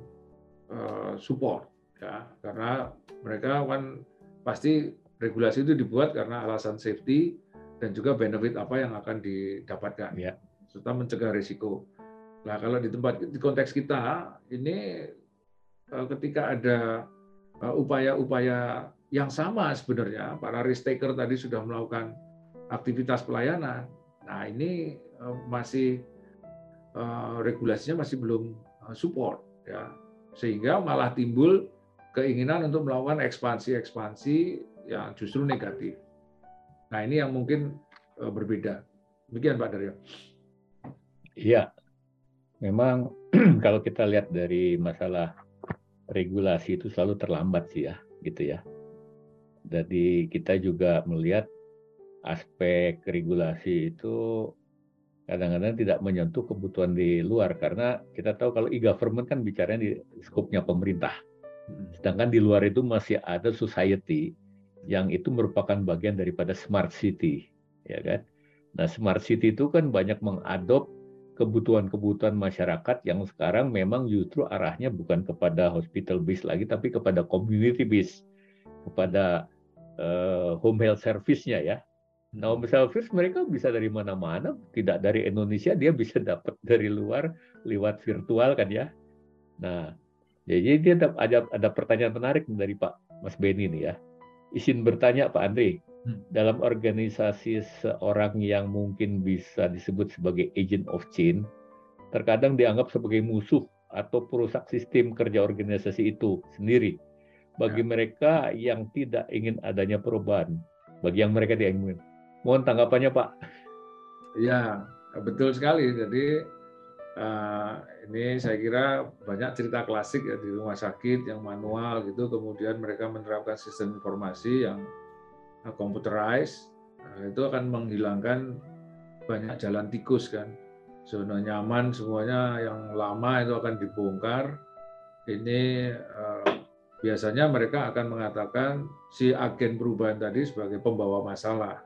uh, support, ya, karena mereka kan pasti regulasi itu dibuat karena alasan safety dan juga benefit apa yang akan didapatkan ya. serta mencegah risiko. Nah kalau di tempat di konteks kita ini eh, ketika ada eh, upaya-upaya yang sama sebenarnya para risk taker tadi sudah melakukan aktivitas pelayanan. Nah ini eh, masih regulasinya masih belum support ya sehingga malah timbul keinginan untuk melakukan ekspansi-ekspansi yang justru negatif. Nah ini yang mungkin eh, berbeda. Demikian Pak Daryo. Iya, memang kalau kita lihat dari masalah regulasi itu selalu terlambat sih ya, gitu ya. Jadi kita juga melihat aspek regulasi itu kadang-kadang tidak menyentuh kebutuhan di luar karena kita tahu kalau e-government kan bicaranya di skopnya pemerintah Sedangkan di luar itu masih ada society yang itu merupakan bagian daripada smart city, ya kan? Nah, smart city itu kan banyak mengadop kebutuhan-kebutuhan masyarakat yang sekarang memang justru arahnya bukan kepada hospital base lagi, tapi kepada community base, kepada uh, home health service-nya ya. Nah, home service mereka bisa dari mana-mana, tidak dari Indonesia, dia bisa dapat dari luar lewat virtual kan ya. Nah, jadi dia ada, ada pertanyaan menarik dari Pak Mas Beni nih ya. Izin bertanya Pak Andre, hmm. dalam organisasi seorang yang mungkin bisa disebut sebagai agent of change, terkadang dianggap sebagai musuh atau perusak sistem kerja organisasi itu sendiri. Bagi ya. mereka yang tidak ingin adanya perubahan, bagi yang mereka tidak ingin. Mohon tanggapannya Pak. Ya, betul sekali. Jadi ini saya kira banyak cerita klasik ya di rumah sakit yang manual gitu, kemudian mereka menerapkan sistem informasi yang uh, computerized, uh, itu akan menghilangkan banyak jalan tikus kan, zona nyaman semuanya yang lama itu akan dibongkar. Ini uh, biasanya mereka akan mengatakan si agen perubahan tadi sebagai pembawa masalah,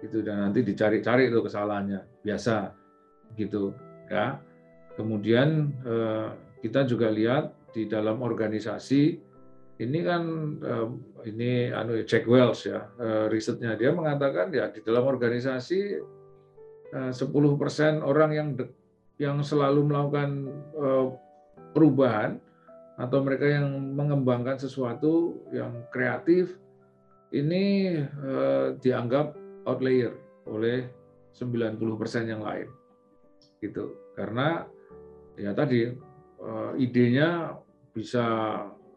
gitu. Dan nanti dicari-cari itu kesalahannya. Biasa. Gitu ya. Kemudian eh, kita juga lihat di dalam organisasi ini kan eh, ini anu Jack Wells ya eh, risetnya. Dia mengatakan ya di dalam organisasi 10% orang yang yang selalu melakukan perubahan atau mereka yang mengembangkan sesuatu yang kreatif ini dianggap outlier oleh 90% yang lain gitu karena ya tadi uh, idenya bisa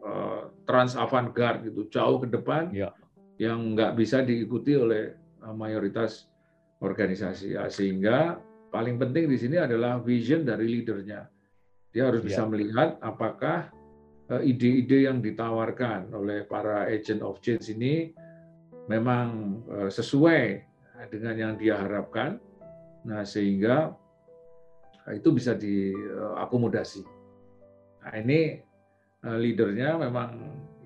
uh, trans avant-garde gitu jauh ke depan ya. yang nggak bisa diikuti oleh uh, mayoritas organisasi ya, sehingga paling penting di sini adalah vision dari leadernya dia harus ya. bisa melihat apakah ide-ide yang ditawarkan oleh para agent of change ini memang sesuai dengan yang dia harapkan nah sehingga itu bisa diakomodasi. Nah, ini eh, leadernya memang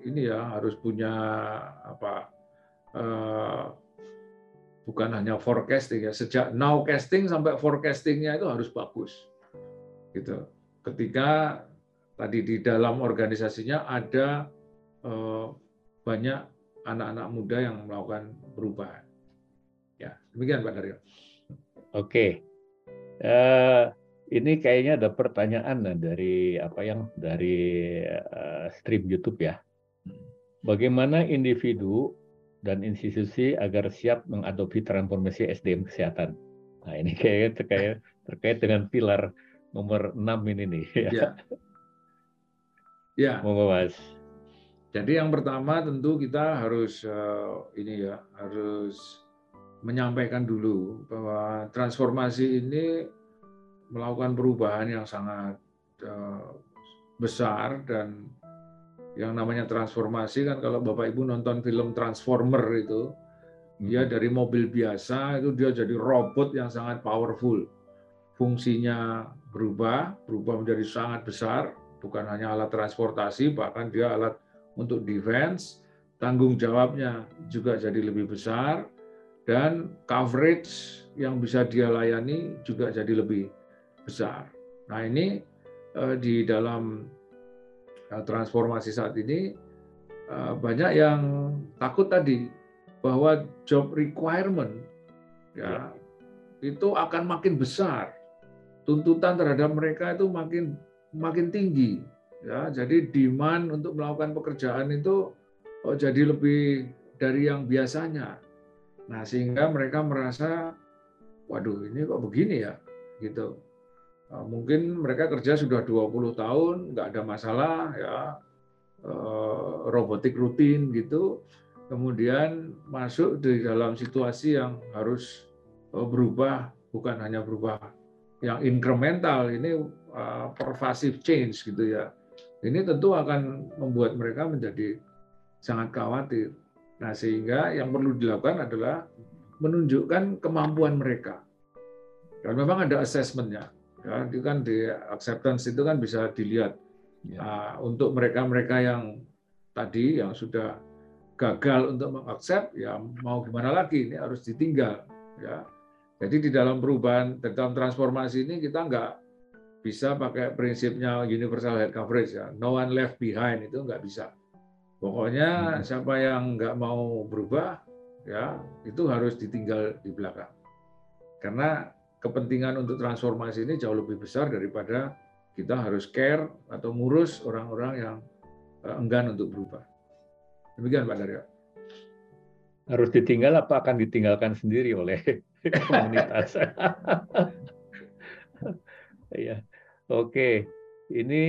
ini ya harus punya apa uh, bukan hanya forecasting ya sejak now casting sampai forecastingnya itu harus bagus gitu ketika tadi di dalam organisasinya ada banyak anak-anak muda yang melakukan perubahan ya demikian Pak Daryo oke okay. uh, ini kayaknya ada pertanyaan dari apa yang dari uh, stream YouTube ya. Bagaimana individu dan institusi agar siap mengadopsi transformasi SDM kesehatan? Nah, ini kayaknya terkait terkait dengan pilar nomor 6 ini nih. Ya. Ya. ya. Mau Mas. Jadi yang pertama tentu kita harus uh, ini ya, harus menyampaikan dulu bahwa transformasi ini melakukan perubahan yang sangat uh, besar dan yang namanya transformasi kan kalau Bapak Ibu nonton film Transformer itu dia hmm. dari mobil biasa itu dia jadi robot yang sangat powerful. Fungsinya berubah, berubah menjadi sangat besar, bukan hanya alat transportasi, bahkan dia alat untuk defense, tanggung jawabnya juga jadi lebih besar, dan coverage yang bisa dia layani juga jadi lebih besar. Nah ini eh, di dalam Nah, transformasi saat ini eh, banyak yang takut tadi bahwa job requirement ya, ya. itu akan makin besar. Tuntutan terhadap mereka itu makin makin tinggi ya. Jadi demand untuk melakukan pekerjaan itu oh, jadi lebih dari yang biasanya. Nah sehingga mereka merasa waduh ini kok begini ya? Gitu. Eh, mungkin mereka kerja sudah 20 tahun, nggak ada masalah, ya eh, robotik rutin gitu. Kemudian masuk di dalam situasi yang harus eh, berubah, bukan hanya berubah yang incremental, ini pervasive change gitu ya. Ini tentu akan membuat mereka menjadi sangat khawatir. Nah, sehingga yang perlu dilakukan adalah menunjukkan kemampuan mereka. Dan memang ada assessment-nya Ya, itu kan di acceptance itu kan bisa dilihat ya. uh, untuk mereka-mereka yang tadi yang sudah gagal untuk mengaksept, ya mau gimana lagi ini harus ditinggal. Ya, jadi di dalam perubahan, dalam transformasi ini kita nggak bisa pakai prinsipnya universal health coverage ya, no one left behind itu nggak bisa. Pokoknya hmm. siapa yang nggak mau berubah, ya itu harus ditinggal di belakang. Karena kepentingan untuk transformasi ini jauh lebih besar daripada kita harus care atau ngurus orang-orang yang eh, enggan untuk berubah. Demikian Pak Daryo. Harus ditinggal apa akan ditinggalkan sendiri oleh komunitas? ya, oke. Ini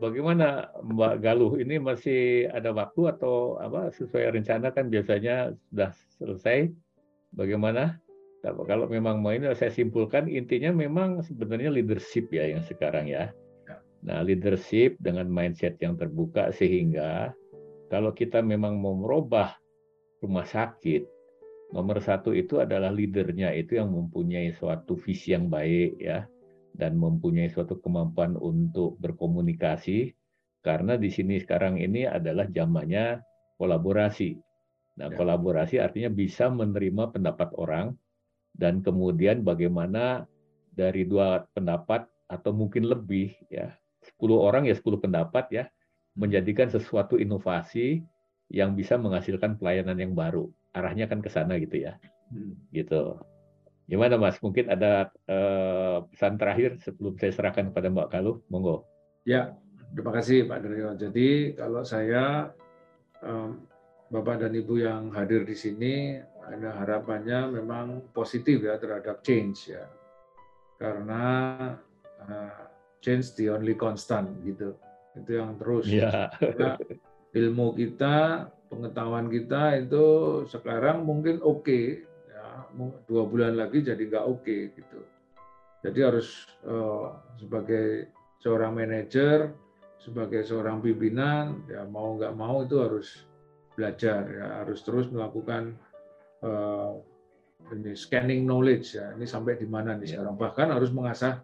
bagaimana Mbak Galuh? Ini masih ada waktu atau apa sesuai rencana kan biasanya sudah selesai? Bagaimana? Kalau memang mau ini saya simpulkan intinya memang sebenarnya leadership ya yang sekarang ya. ya. Nah, leadership dengan mindset yang terbuka sehingga kalau kita memang mau merubah rumah sakit, nomor satu itu adalah leadernya itu yang mempunyai suatu visi yang baik ya dan mempunyai suatu kemampuan untuk berkomunikasi karena di sini sekarang ini adalah zamannya kolaborasi. Nah, ya. kolaborasi artinya bisa menerima pendapat orang dan kemudian bagaimana dari dua pendapat atau mungkin lebih ya 10 orang ya 10 pendapat ya menjadikan sesuatu inovasi yang bisa menghasilkan pelayanan yang baru. Arahnya kan ke sana gitu ya. Hmm. gitu. Gimana mas? Mungkin ada eh, pesan terakhir sebelum saya serahkan kepada mbak Kalu? Monggo. Ya terima kasih pak Dario jadi kalau saya bapak dan ibu yang hadir di sini ada harapannya memang positif ya terhadap change ya. Karena uh, change the only constant gitu. Itu yang terus. Yeah. ilmu kita pengetahuan kita itu sekarang mungkin oke okay, ya dua bulan lagi jadi nggak oke okay, gitu. Jadi harus uh, sebagai seorang manajer sebagai seorang pimpinan ya mau nggak mau itu harus belajar ya. Harus terus melakukan uh, ini scanning knowledge ya. Ini sampai di mana nih iya. sekarang? Bahkan harus mengasah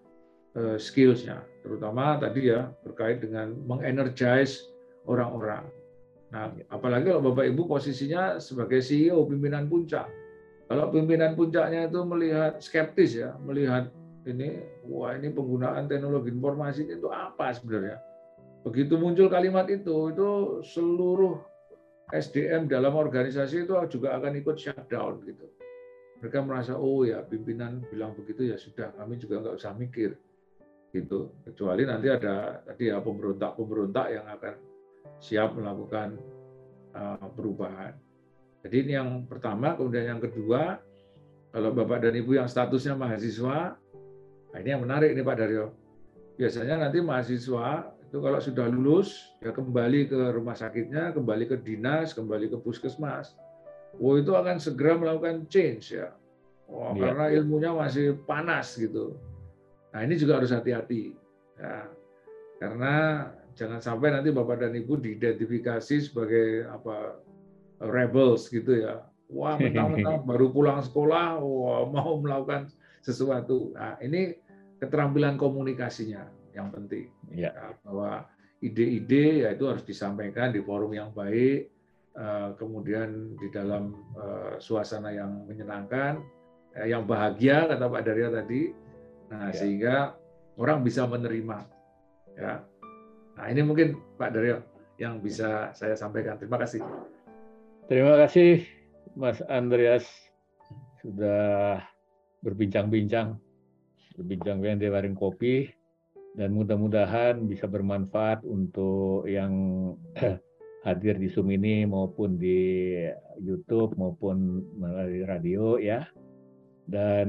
uh, skillsnya. Terutama tadi ya terkait dengan mengenergize orang-orang. Nah iya. apalagi kalau bapak ibu posisinya sebagai CEO pimpinan puncak. Kalau pimpinan puncaknya itu melihat skeptis ya melihat ini wah ini penggunaan teknologi informasi itu apa sebenarnya? Begitu muncul kalimat itu itu seluruh SDM dalam organisasi itu juga akan ikut shutdown gitu. Mereka merasa oh ya pimpinan bilang begitu ya sudah kami juga nggak usah mikir gitu. Kecuali nanti ada tadi ya pemberontak-pemberontak yang akan siap melakukan uh, perubahan. Jadi ini yang pertama, kemudian yang kedua, kalau Bapak dan Ibu yang statusnya mahasiswa, nah ini yang menarik nih Pak Daryo. Biasanya nanti mahasiswa itu kalau sudah lulus ya kembali ke rumah sakitnya, kembali ke dinas, kembali ke puskesmas. Oh itu akan segera melakukan change ya. Oh, ya. karena ilmunya masih panas gitu. Nah ini juga harus hati-hati ya. Karena jangan sampai nanti Bapak dan Ibu diidentifikasi sebagai apa rebels gitu ya. Wah, mentang-mentang baru pulang sekolah, wah, mau melakukan sesuatu. Nah, ini keterampilan komunikasinya yang penting. Ya. ya bahwa ide-ide ya itu harus disampaikan di forum yang baik, eh, kemudian di dalam eh, suasana yang menyenangkan, eh, yang bahagia kata Pak Darya tadi. Nah, ya. sehingga orang bisa menerima. Ya. Nah, ini mungkin Pak Daryo yang bisa saya sampaikan. Terima kasih. Terima kasih Mas Andreas sudah berbincang-bincang, berbincang-bincang di warung kopi dan mudah-mudahan bisa bermanfaat untuk yang hadir di Zoom ini maupun di YouTube maupun melalui radio ya. Dan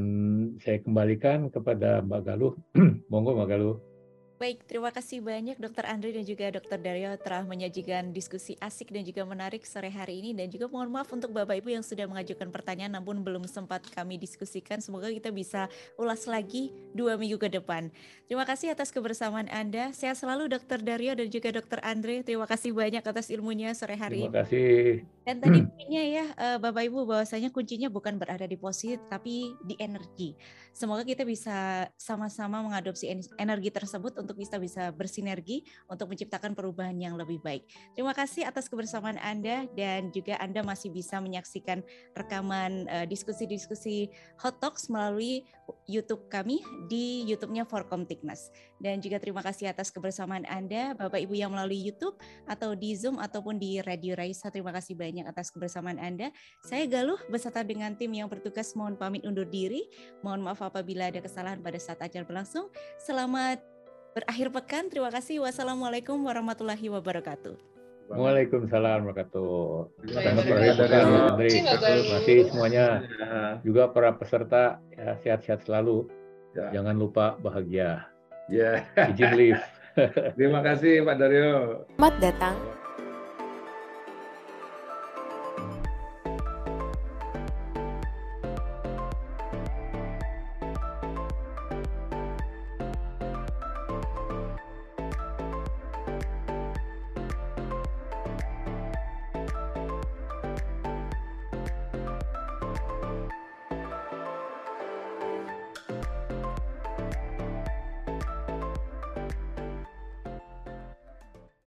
saya kembalikan kepada Mbak Galuh. Monggo Mbak Galuh. Baik, terima kasih banyak Dokter Andri dan juga Dokter Daryo telah menyajikan diskusi asik dan juga menarik sore hari ini dan juga mohon maaf untuk Bapak Ibu yang sudah mengajukan pertanyaan namun belum sempat kami diskusikan. Semoga kita bisa ulas lagi dua minggu ke depan. Terima kasih atas kebersamaan Anda. Sehat selalu Dokter Daryo dan juga Dokter Andri. Terima kasih banyak atas ilmunya sore hari terima ini. Terima kasih. Dan tadi poinnya ya eh, Bapak Ibu bahwasanya kuncinya bukan berada di posisi tapi di energi. Semoga kita bisa sama-sama mengadopsi energi tersebut untuk untuk bisa bisa bersinergi untuk menciptakan perubahan yang lebih baik. Terima kasih atas kebersamaan Anda dan juga Anda masih bisa menyaksikan rekaman uh, diskusi-diskusi Hot Talks melalui YouTube kami di YouTube-nya Forkom Tiknas. Dan juga terima kasih atas kebersamaan Anda Bapak Ibu yang melalui YouTube atau di Zoom ataupun di Radio Raisa. Terima kasih banyak atas kebersamaan Anda. Saya Galuh beserta dengan tim yang bertugas mohon pamit undur diri. Mohon maaf apabila ada kesalahan pada saat acara berlangsung. Selamat berakhir pekan. Terima kasih. Wassalamualaikum warahmatullahi wabarakatuh. Waalaikumsalam warahmatullahi wabarakatuh. Terima kasih semuanya. Juga para peserta ya sehat-sehat selalu. Ya. Jangan lupa bahagia. Ya. Izin live. Terima kasih Pak Daryo. Selamat datang